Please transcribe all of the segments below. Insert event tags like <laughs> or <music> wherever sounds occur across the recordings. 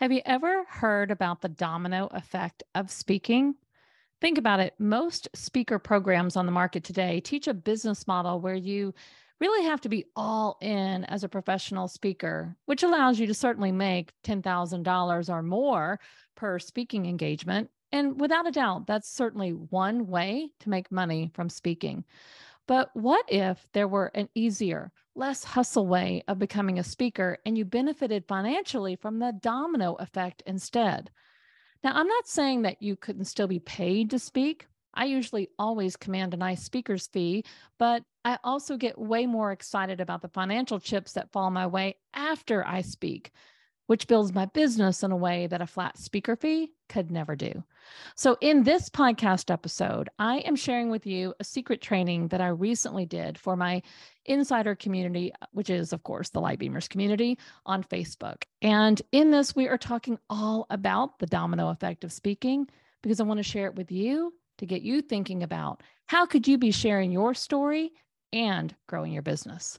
Have you ever heard about the domino effect of speaking? Think about it. Most speaker programs on the market today teach a business model where you really have to be all in as a professional speaker, which allows you to certainly make $10,000 or more per speaking engagement. And without a doubt, that's certainly one way to make money from speaking. But what if there were an easier, less hustle way of becoming a speaker and you benefited financially from the domino effect instead? Now, I'm not saying that you couldn't still be paid to speak. I usually always command a nice speaker's fee, but I also get way more excited about the financial chips that fall my way after I speak which builds my business in a way that a flat speaker fee could never do. So, in this podcast episode, I am sharing with you a secret training that I recently did for my insider community, which is, of course, the Lightbeamers community on Facebook. And in this, we are talking all about the domino effect of speaking because I want to share it with you to get you thinking about how could you be sharing your story and growing your business.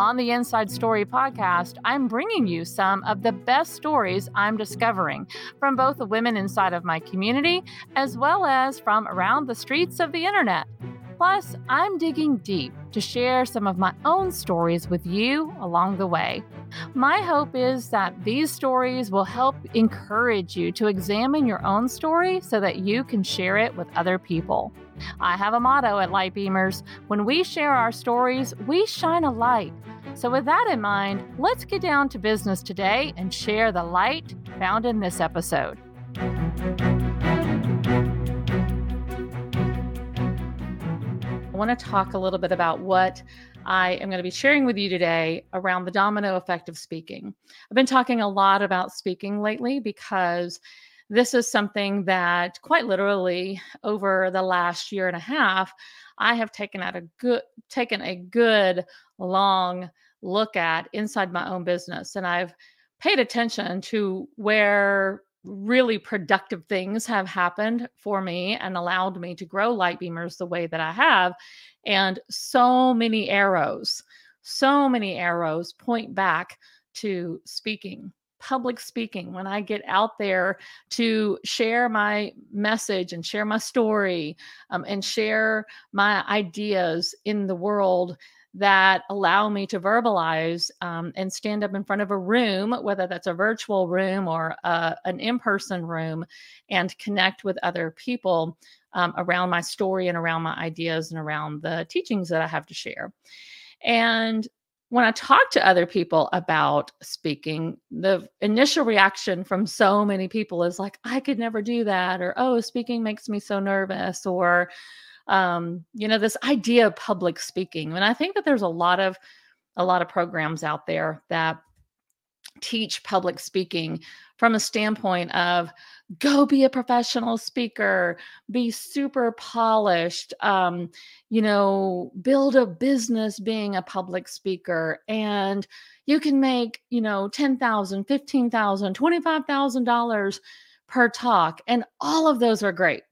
On the Inside Story podcast, I'm bringing you some of the best stories I'm discovering from both the women inside of my community as well as from around the streets of the internet. Plus, I'm digging deep to share some of my own stories with you along the way. My hope is that these stories will help encourage you to examine your own story so that you can share it with other people. I have a motto at Lightbeamers when we share our stories, we shine a light. So, with that in mind, let's get down to business today and share the light found in this episode. I want to talk a little bit about what I am going to be sharing with you today around the domino effect of speaking. I've been talking a lot about speaking lately because this is something that quite literally over the last year and a half i have taken at a good taken a good long look at inside my own business and i've paid attention to where really productive things have happened for me and allowed me to grow light beamers the way that I have. And so many arrows, so many arrows point back to speaking public speaking, when I get out there to share my message and share my story um, and share my ideas in the world that allow me to verbalize um, and stand up in front of a room, whether that's a virtual room or uh, an in person room, and connect with other people um, around my story and around my ideas and around the teachings that I have to share. And when I talk to other people about speaking, the initial reaction from so many people is like, I could never do that, or oh, speaking makes me so nervous, or um, you know, this idea of public speaking. And I think that there's a lot of a lot of programs out there that teach public speaking from a standpoint of go be a professional speaker be super polished um, you know build a business being a public speaker and you can make you know $10000 $15000 $25000 per talk and all of those are great.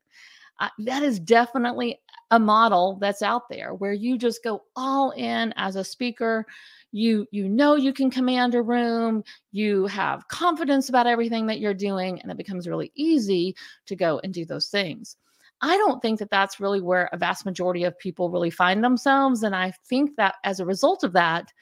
Uh, that is definitely a model that's out there where you just go all in as a speaker. You you know you can command a room you have confidence about everything that you're doing and it becomes really easy to go and do those things. I don't think that that's really where a vast majority of people really find themselves and i think that as a result of that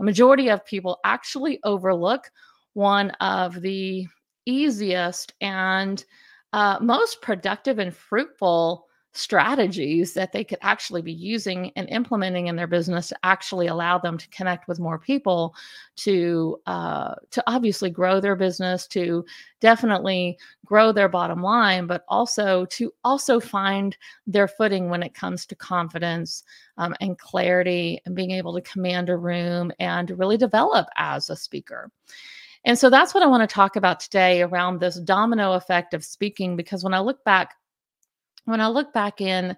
a majority of people actually overlook one of the easiest and uh, most productive and fruitful strategies that they could actually be using and implementing in their business to actually allow them to connect with more people to uh, to obviously grow their business to definitely grow their bottom line but also to also find their footing when it comes to confidence um, and clarity and being able to command a room and really develop as a speaker and so that's what I want to talk about today around this domino effect of speaking. Because when I look back when I look back in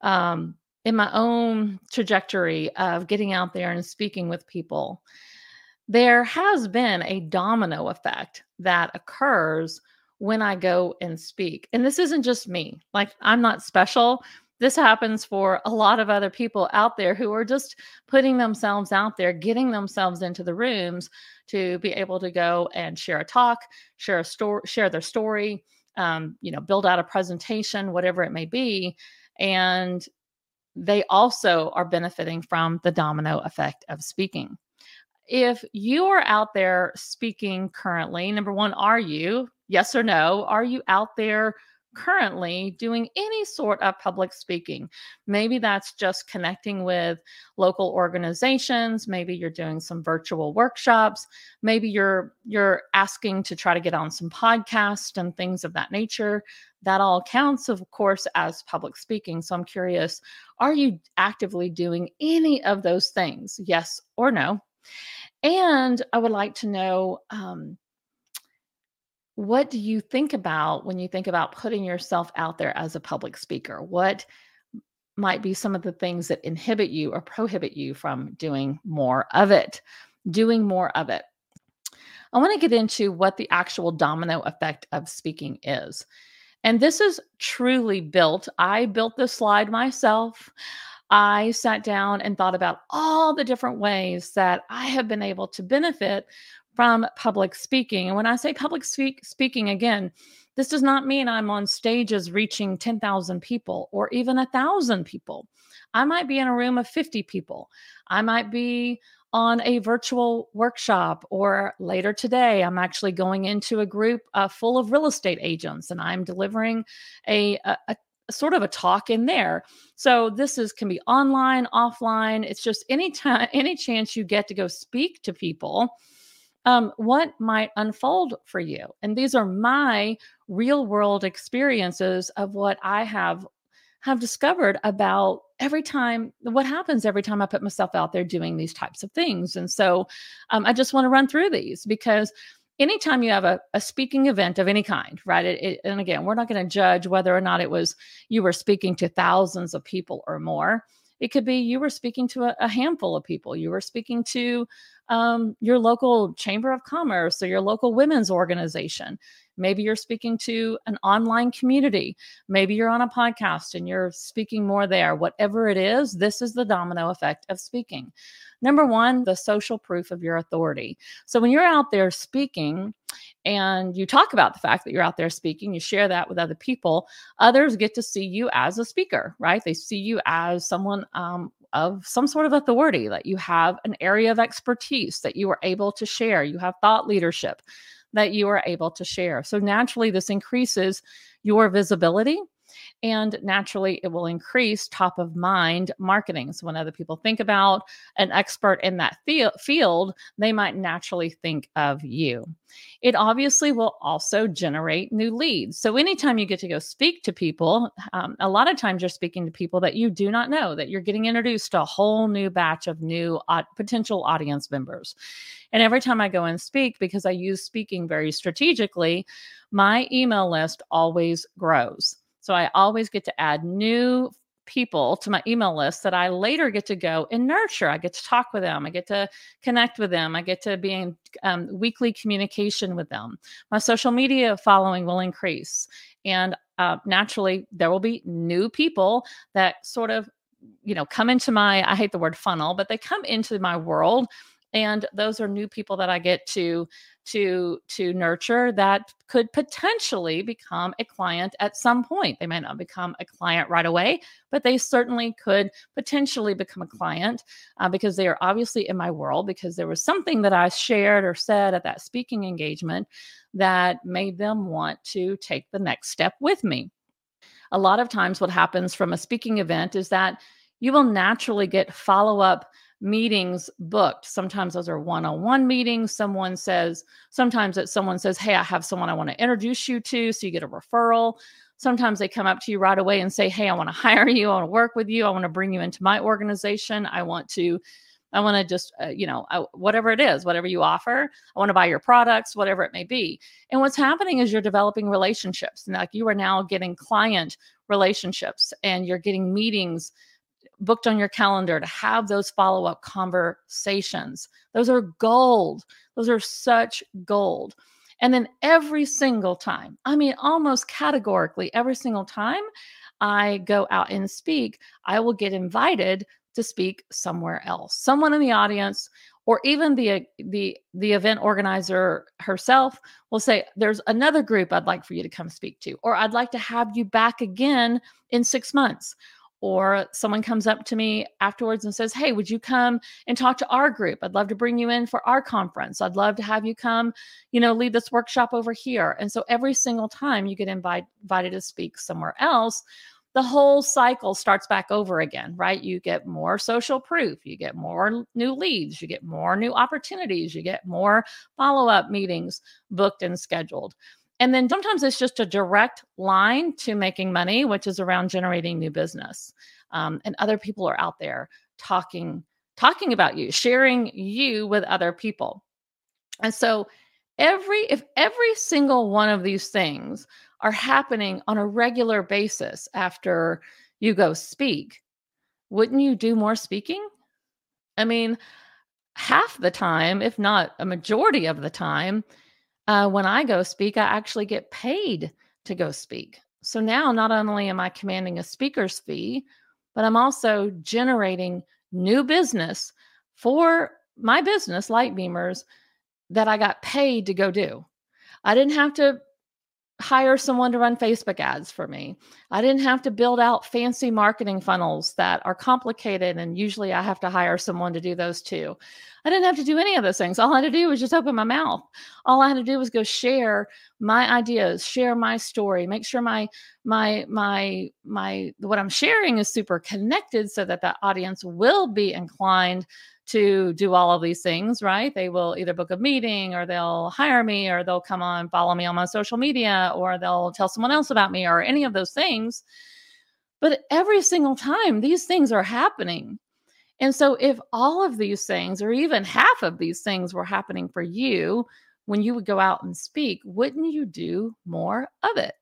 um, in my own trajectory of getting out there and speaking with people, there has been a domino effect that occurs when I go and speak. And this isn't just me. Like I'm not special. This happens for a lot of other people out there who are just putting themselves out there, getting themselves into the rooms to be able to go and share a talk, share a story, share their story, um, you know, build out a presentation, whatever it may be. And they also are benefiting from the domino effect of speaking. If you are out there speaking currently, number one, are you? Yes or no? Are you out there currently doing any sort of public speaking. Maybe that's just connecting with local organizations, maybe you're doing some virtual workshops, maybe you're you're asking to try to get on some podcasts and things of that nature. That all counts of course as public speaking. So I'm curious, are you actively doing any of those things? Yes or no? And I would like to know um, what do you think about when you think about putting yourself out there as a public speaker? What might be some of the things that inhibit you or prohibit you from doing more of it? Doing more of it. I want to get into what the actual domino effect of speaking is. And this is truly built. I built this slide myself. I sat down and thought about all the different ways that I have been able to benefit from public speaking. And when I say public speak, speaking, again, this does not mean I'm on stages reaching 10,000 people or even a thousand people. I might be in a room of 50 people. I might be on a virtual workshop, or later today, I'm actually going into a group uh, full of real estate agents and I'm delivering a, a, a sort of a talk in there. So this is can be online, offline. It's just any time, any chance you get to go speak to people um, what might unfold for you. And these are my real world experiences of what I have have discovered about every time what happens every time I put myself out there doing these types of things. And so um, I just want to run through these because anytime you have a, a speaking event of any kind, right? It, it, and again, we're not going to judge whether or not it was you were speaking to thousands of people or more. It could be you were speaking to a, a handful of people. You were speaking to um, your local chamber of commerce or your local women's organization. Maybe you're speaking to an online community. Maybe you're on a podcast and you're speaking more there. Whatever it is, this is the domino effect of speaking. Number one, the social proof of your authority. So when you're out there speaking and you talk about the fact that you're out there speaking, you share that with other people, others get to see you as a speaker, right? They see you as someone um, of some sort of authority, that you have an area of expertise that you are able to share, you have thought leadership that you are able to share. So naturally, this increases your visibility and naturally, it will increase top of mind marketing. So when other people think about an expert in that field, they might naturally think of you. It obviously will also generate new leads. So anytime you get to go speak to people, um, a lot of times you're speaking to people that you do not know, that you're getting introduced to a whole new batch of new uh, potential audience members. And every time I go and speak, because I use speaking very strategically, my email list always grows. So I always get to add new people to my email list that I later get to go and nurture. I get to talk with them. I get to connect with them. I get to be in um, weekly communication with them. My social media following will increase. And uh, naturally, there will be new people that sort of, you know, come into my, I hate the word funnel, but they come into my world and those are new people that i get to to to nurture that could potentially become a client at some point. They might not become a client right away but they certainly could potentially become a client uh, because they are obviously in my world because there was something that i shared or said at that speaking engagement that made them want to take the next step with me. A lot of times what happens from a speaking event is that you will naturally get follow up meetings booked. Sometimes those are one on one meetings. Someone says, sometimes it's someone says, Hey, I have someone I want to introduce you to. So you get a referral. Sometimes they come up to you right away and say, Hey, I want to <laughs> hire you. I want to work with you. I want to bring you into my organization. I want to I want to just, uh, you know, I, whatever it is, whatever you offer, I want to buy your products, whatever it may be. And what's happening is you're developing relationships. And like you are now getting client relationships and you're getting meetings booked on your calendar to have those follow up conversations. Those are gold. Those are such gold. And then every single time, I mean, almost categorically, every single time I go out and speak, I will get invited to speak somewhere else. Someone in the audience or even the the the event organizer herself will say there's another group I'd like for you to come speak to or I'd like to have you back again in 6 months or someone comes up to me afterwards and says, Hey, would you come and talk to our group? I'd love to bring you in for our conference. I'd love to have you come, you know, lead this workshop over here. And so every single time you get invite, invited to speak somewhere else, the whole cycle starts back over again, right? You get more social proof, you get more new leads, you get more new opportunities, you get more follow up meetings booked and scheduled. And then sometimes it's just a direct line to making money, which is around generating new business. Um, and other people are out there talking talking about you, sharing you with other people. And so every if every single one of these things are happening on a regular basis after you go speak, wouldn't you do more speaking? I mean, half the time, if not a majority of the time, uh, when I go speak, I actually get paid to go speak. So now not only am I commanding a speaker's fee, but I'm also generating new business for my business, Light Beamers, that I got paid to go do. I didn't have to hire someone to run Facebook ads for me. I didn't have to build out fancy marketing funnels that are complicated. And usually I have to hire someone to do those too. I didn't have to do any of those things. All I had to do was just open my mouth. All I had to do was go share my ideas, share my story, make sure my my my my what I'm sharing is super connected so that that audience will be inclined to do all of these things, right? They will either book a meeting or they'll hire me or they'll come on, follow me on my social media or they'll tell someone else about me or any of those things. But every single time these things are happening, and so, if all of these things, or even half of these things, were happening for you when you would go out and speak, wouldn't you do more of it?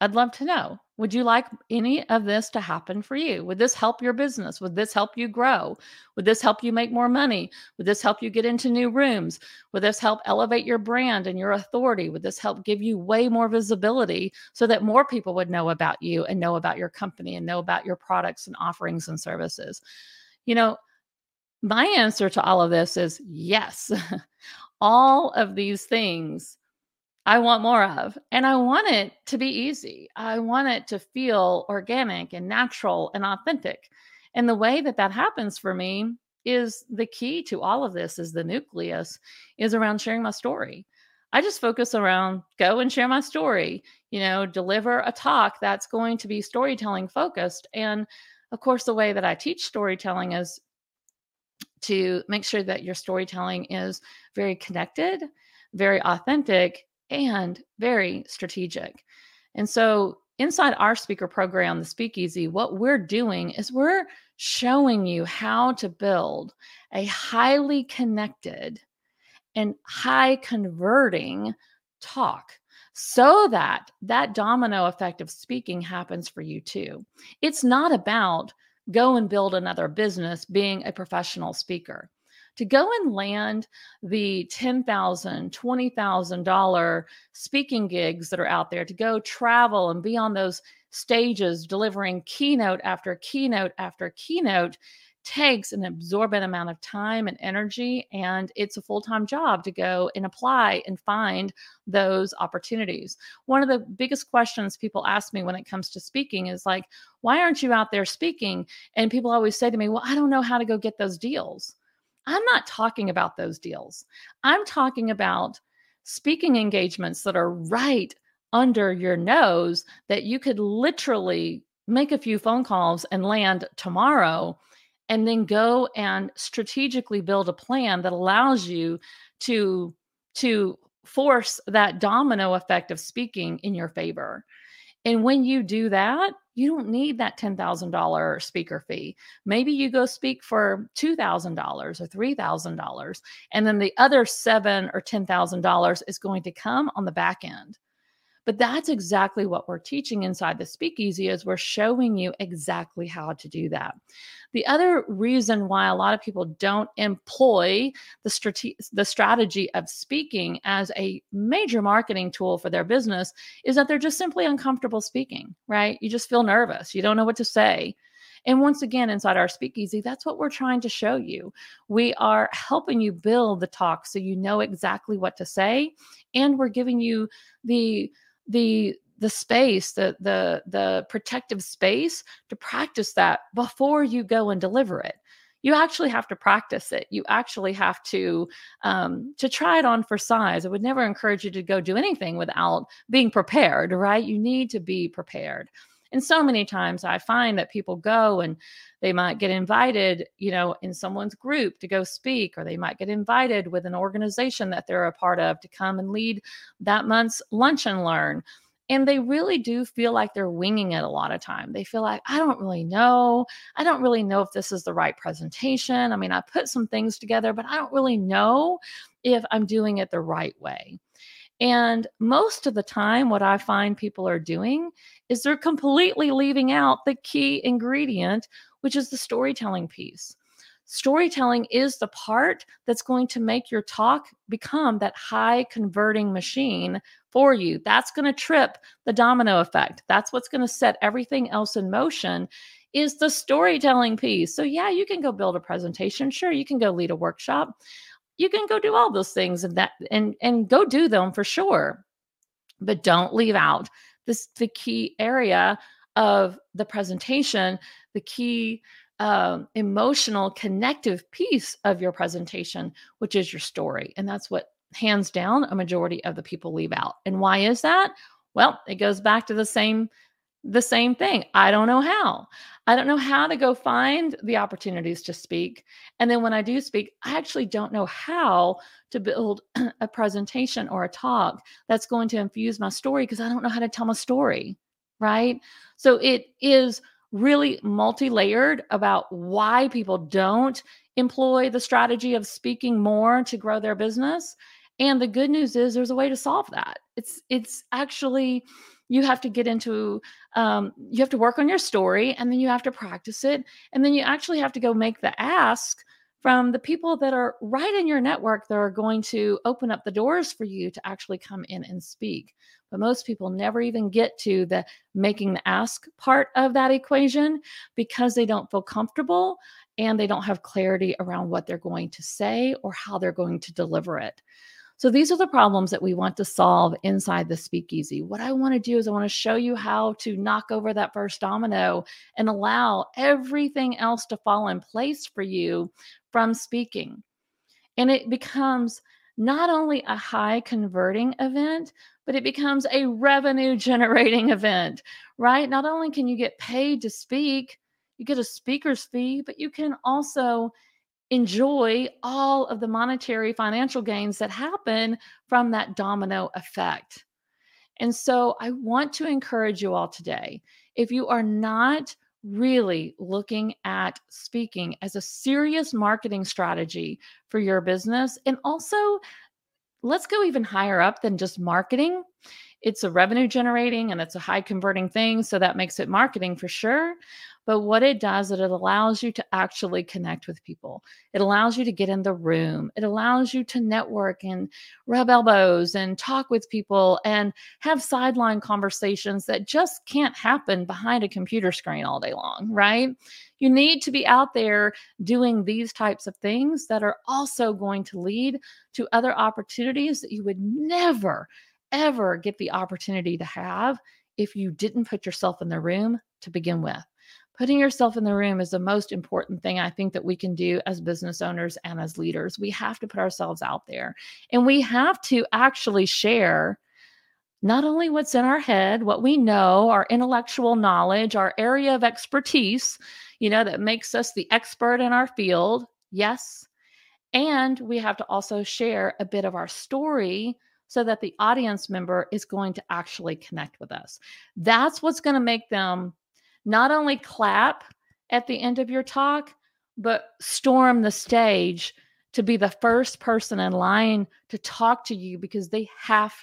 I'd love to know. Would you like any of this to happen for you? Would this help your business? Would this help you grow? Would this help you make more money? Would this help you get into new rooms? Would this help elevate your brand and your authority? Would this help give you way more visibility so that more people would know about you and know about your company and know about your products and offerings and services? You know, my answer to all of this is yes. <laughs> all of these things I want more of. And I want it to be easy. I want it to feel organic and natural and authentic. And the way that that happens for me is the key to all of this is the nucleus is around sharing my story. I just focus around go and share my story, you know, deliver a talk that's going to be storytelling focused. And of course, the way that I teach storytelling is to make sure that your storytelling is very connected, very authentic, and very strategic. And so, inside our speaker program, the Speakeasy, what we're doing is we're showing you how to build a highly connected and high converting talk so that that domino effect of speaking happens for you too. It's not about go and build another business being a professional speaker. To go and land the $10,000, $20,000 speaking gigs that are out there, to go travel and be on those stages delivering keynote after keynote after keynote takes an absorbent amount of time and energy and it's a full-time job to go and apply and find those opportunities. One of the biggest questions people ask me when it comes to speaking is like why aren't you out there speaking? And people always say to me well i don't know how to go get those deals i'm not talking about those deals. I'm talking about speaking engagements that are right under your nose that you could literally make a few phone calls and land tomorrow and then go and strategically build a plan that allows you to to force that domino effect of speaking in your favor. And when you do that, you don't need that $10,000 speaker fee. Maybe you go speak for $2,000 or $3,000 and then the other 7 or $10,000 is going to come on the back end. But that's exactly what we're teaching inside the speakeasy is we're showing you exactly how to do that. The other reason why a lot of people don't employ the, strate- the strategy of speaking as a major marketing tool for their business is that they're just simply uncomfortable speaking, right? You just feel nervous. You don't know what to say. And once again, inside our speakeasy, that's what we're trying to show you. We are helping you build the talk so you know exactly what to say. And we're giving you the the the space the the the protective space to practice that before you go and deliver it. You actually have to practice it. You actually have to um, to try it on for size. I would never encourage you to go do anything without being prepared right? You need to be prepared and so many times i find that people go and they might get invited you know in someone's group to go speak or they might get invited with an organization that they're a part of to come and lead that month's lunch and learn and they really do feel like they're winging it a lot of time. They feel like, I don't really know. I don't really know if this is the right presentation. I mean, I put some things together, but I don't really know if I'm doing it the right way. And most of the time, what I find people are doing is they're completely leaving out the key ingredient, which is the storytelling piece. Storytelling is the part that's going to make your talk become that high converting machine for you. That's going to trip the domino effect. That's what's going to set everything else in motion is the storytelling piece. So yeah, you can go build a presentation. Sure, you can go lead a workshop. You can go do all those things and that and and go do them for sure. But don't leave out this the key area of the presentation, the key um, emotional connective piece of your presentation, which is your story. And that's what hands down a majority of the people leave out. And why is that? Well, it goes back to the same the same thing. I don't know how. I don't know how to go find the opportunities to speak. And then when I do speak, I actually don't know how to build <clears throat> a presentation or a talk that's going to infuse my story because I don't know how to tell my story. Right. So it is really multi layered about why people don't employ the strategy of speaking more to grow their business and the good news is there's a way to solve that. It's it's actually you have to get into um, you have to work on your story and then you have to practice it and then you actually have to go make the ask from the people that are right in your network that are going to open up the doors for you to actually come in and speak. But most people never even get to the making the ask part of that equation because they don't feel comfortable and they don't have clarity around what they're going to say or how they're going to deliver it. So these are the problems that we want to solve inside the speakeasy. What I want to do is I want to show you how to knock over that first domino and allow everything else to fall in place for you from speaking. And it becomes not only a high converting event, but it becomes a revenue <laughs> generating event, right? Not only can you get paid to speak, you get a speaker's fee, but you can also enjoy all of the monetary financial gains that happen from that domino effect. And so I want to encourage you all today if you are not really looking at speaking as a serious marketing strategy for your business, and also let's go even higher up than just marketing. It's a revenue generating and it's a high converting thing. So that makes it marketing for sure. But what it does is it allows you to actually connect with people. It allows you to get in the room. It allows you to network and rub elbows and talk with people and have sideline conversations that just can't happen behind a computer screen all day long, right? You need to be out there doing these types of things that are also going to lead to other opportunities that you would never, ever get the opportunity to have if you didn't put yourself in the room to begin with putting yourself in the room is the most important thing I think that we can do as business owners and as leaders. We have to put ourselves out there and we have to actually share not only what's in our head, what we know, our intellectual knowledge, our area of expertise, you know, that makes us the expert in our field. Yes. And we have to also share a bit of our story so that the audience member is going to actually connect with us. That's what's going to make them not only clap at the end of your talk, but storm the stage to be the first person in line to talk to you because they have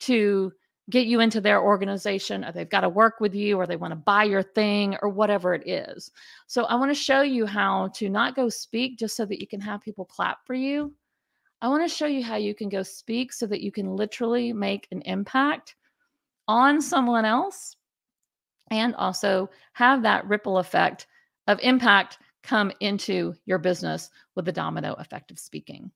to get you into their organization or they've got to work with you or they want to buy your thing or whatever it is. So I want to show you how to not go speak just so that you can have people clap for you. I want to show you how you can go speak so that you can literally make an impact on someone else and also have that ripple effect of impact come into your business with the domino effect of speaking.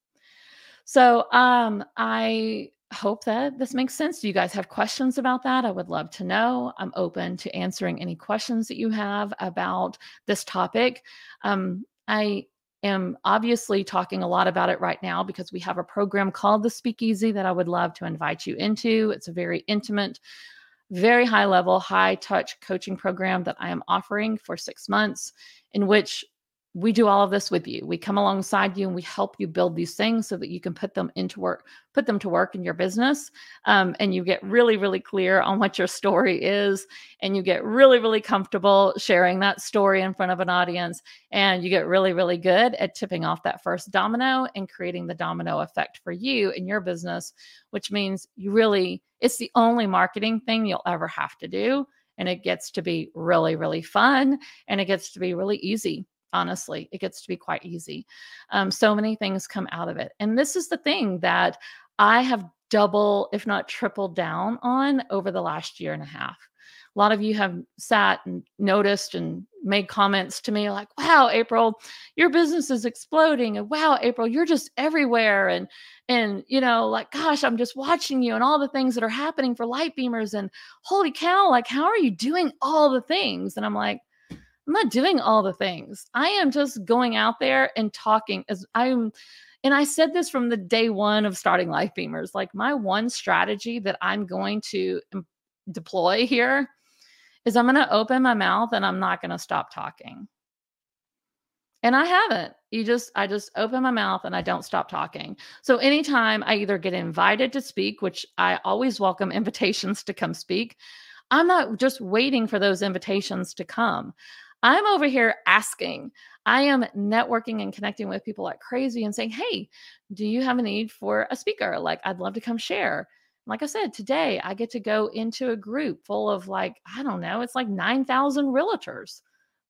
So um, I hope that this makes sense. Do you guys have questions about that? I would love to know. I'm open to answering any questions that you have about this topic. Um, I am obviously talking a lot about it right now because we have a program called the Speakeasy that I would love to invite you into. It's a very intimate, very high level, high touch coaching program that I am offering for six months, in which we do all of this with you. We come alongside you and we help you build these things so that you can put them into work, put them to work in your business. Um, and you get really, really clear on what your story is. And you get really, really comfortable sharing that story in front of an audience. And you get really, really good at tipping off that first domino and creating the domino effect for you in your business, which means you really, it's the only marketing thing you'll ever have to do. And it gets to be really, really fun and it gets to be really easy honestly it gets to be quite easy. Um, so many things come out of it. And this is the thing that i have double if not tripled down on over the last year and a half. A lot of you have sat and noticed and made comments to me like wow april your business is exploding and wow april you're just everywhere and and you know like gosh i'm just watching you and all the things that are happening for light beamers and holy cow like how are you doing all the things? And i'm like I'm not doing all the things. I am just going out there and talking as I'm and I said this from the day one of starting Light Beamers. Like my one strategy that I'm going to deploy here is I'm going to open my mouth and I'm not going to stop talking. And I haven't. You just, I just open my mouth and I don't stop talking. So anytime I either get invited to speak, which I always welcome <laughs> invitations to come speak, I'm not just waiting for those invitations to come. I'm over here asking. I am networking and connecting with people like crazy and saying, Hey, do you have a need for a speaker? Like, I'd love to come share. Like I said, today I get to go into a group full of like, I don't know, it's like 9,000 realtors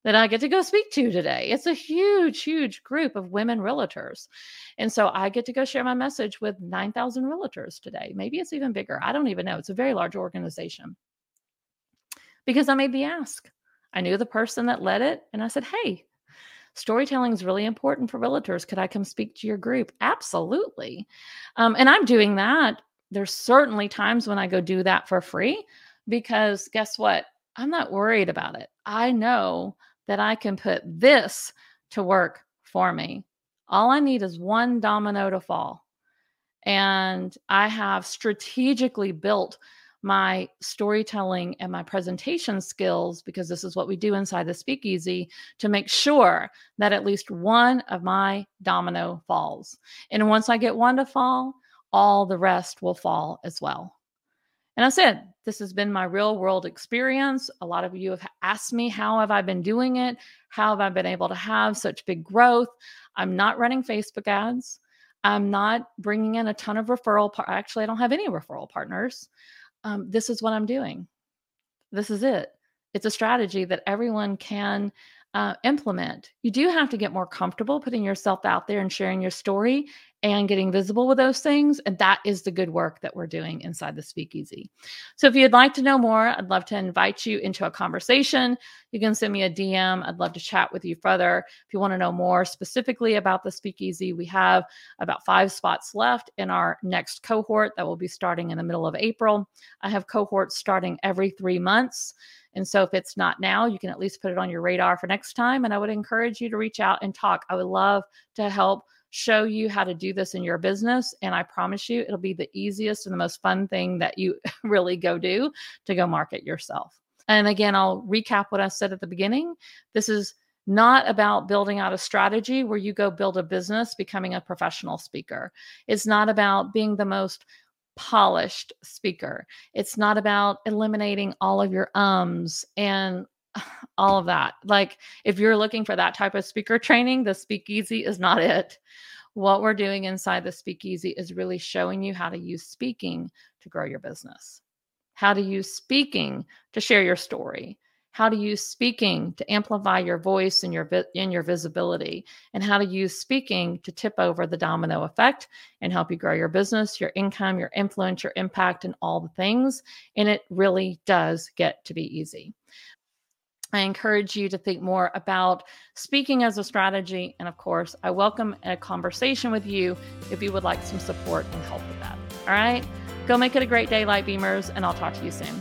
that I get to go speak to today. It's a huge, huge group of women realtors. And so I get to go share my message with 9,000 realtors today. Maybe it's even bigger. I don't even know. It's a very large organization because I made the ask. I knew the person that led it, and I said, Hey, storytelling is really important for realtors. Could I come speak to your group? Absolutely. Um, and I'm doing that. There's certainly times when I go do that for free because guess what? I'm not worried about it. I know that I can put this to work for me. All I need is one domino to fall. And I have strategically built my storytelling and my presentation skills, because this is what we do inside the speakeasy, to make sure that at least one of my domino falls. And once I get one to fall, all the rest will fall as well. And I said, this has been my real world experience. A lot of you have asked me, how have I been doing it? How have I been able to have such big growth? I'm not running Facebook ads. I'm not bringing in a ton of referral. Par- Actually, I don't have any referral partners um, this is what I'm doing. This is it. It's a strategy that everyone can uh, implement. You do have to get more comfortable putting yourself out there and sharing your story and getting visible with those things. And that is the good work that we're doing inside the speakeasy. So if you'd like to know more, I'd love to invite you into a conversation. You can send me a DM. I'd love to chat with you further. If you want to know more specifically about the speakeasy, we have about five spots left in our next cohort that will be starting in the middle of April. I have cohorts starting every three months. And so if it's not now, you can at least put it on your radar for next time. And I would encourage you to reach out and talk. I would love to help show you how to do this in your business. And I promise you, it'll be the easiest and the most fun thing that you <laughs> really go do to go market yourself. And again, I'll recap what I said at the beginning. This is not about building out a strategy where you go build a business becoming a professional speaker. It's not about being the most polished speaker. It's not about eliminating all of your ums and <sighs> all of that. Like, if you're looking for that type of speaker training, the speakeasy is not it. What we're doing inside the speakeasy is really showing you how to use speaking to grow your business, how to use speaking to share your story, how to use speaking to amplify your voice and your in your visibility and how to use speaking to tip over the domino effect and help you grow your business your income your influence your impact and all the things and it really does get to be easy I encourage you to think more about speaking as a strategy. And of course, I welcome a conversation with you if you would like some support and help with that. All right. Go make it a great day, Light Beamers, and I'll talk to you soon.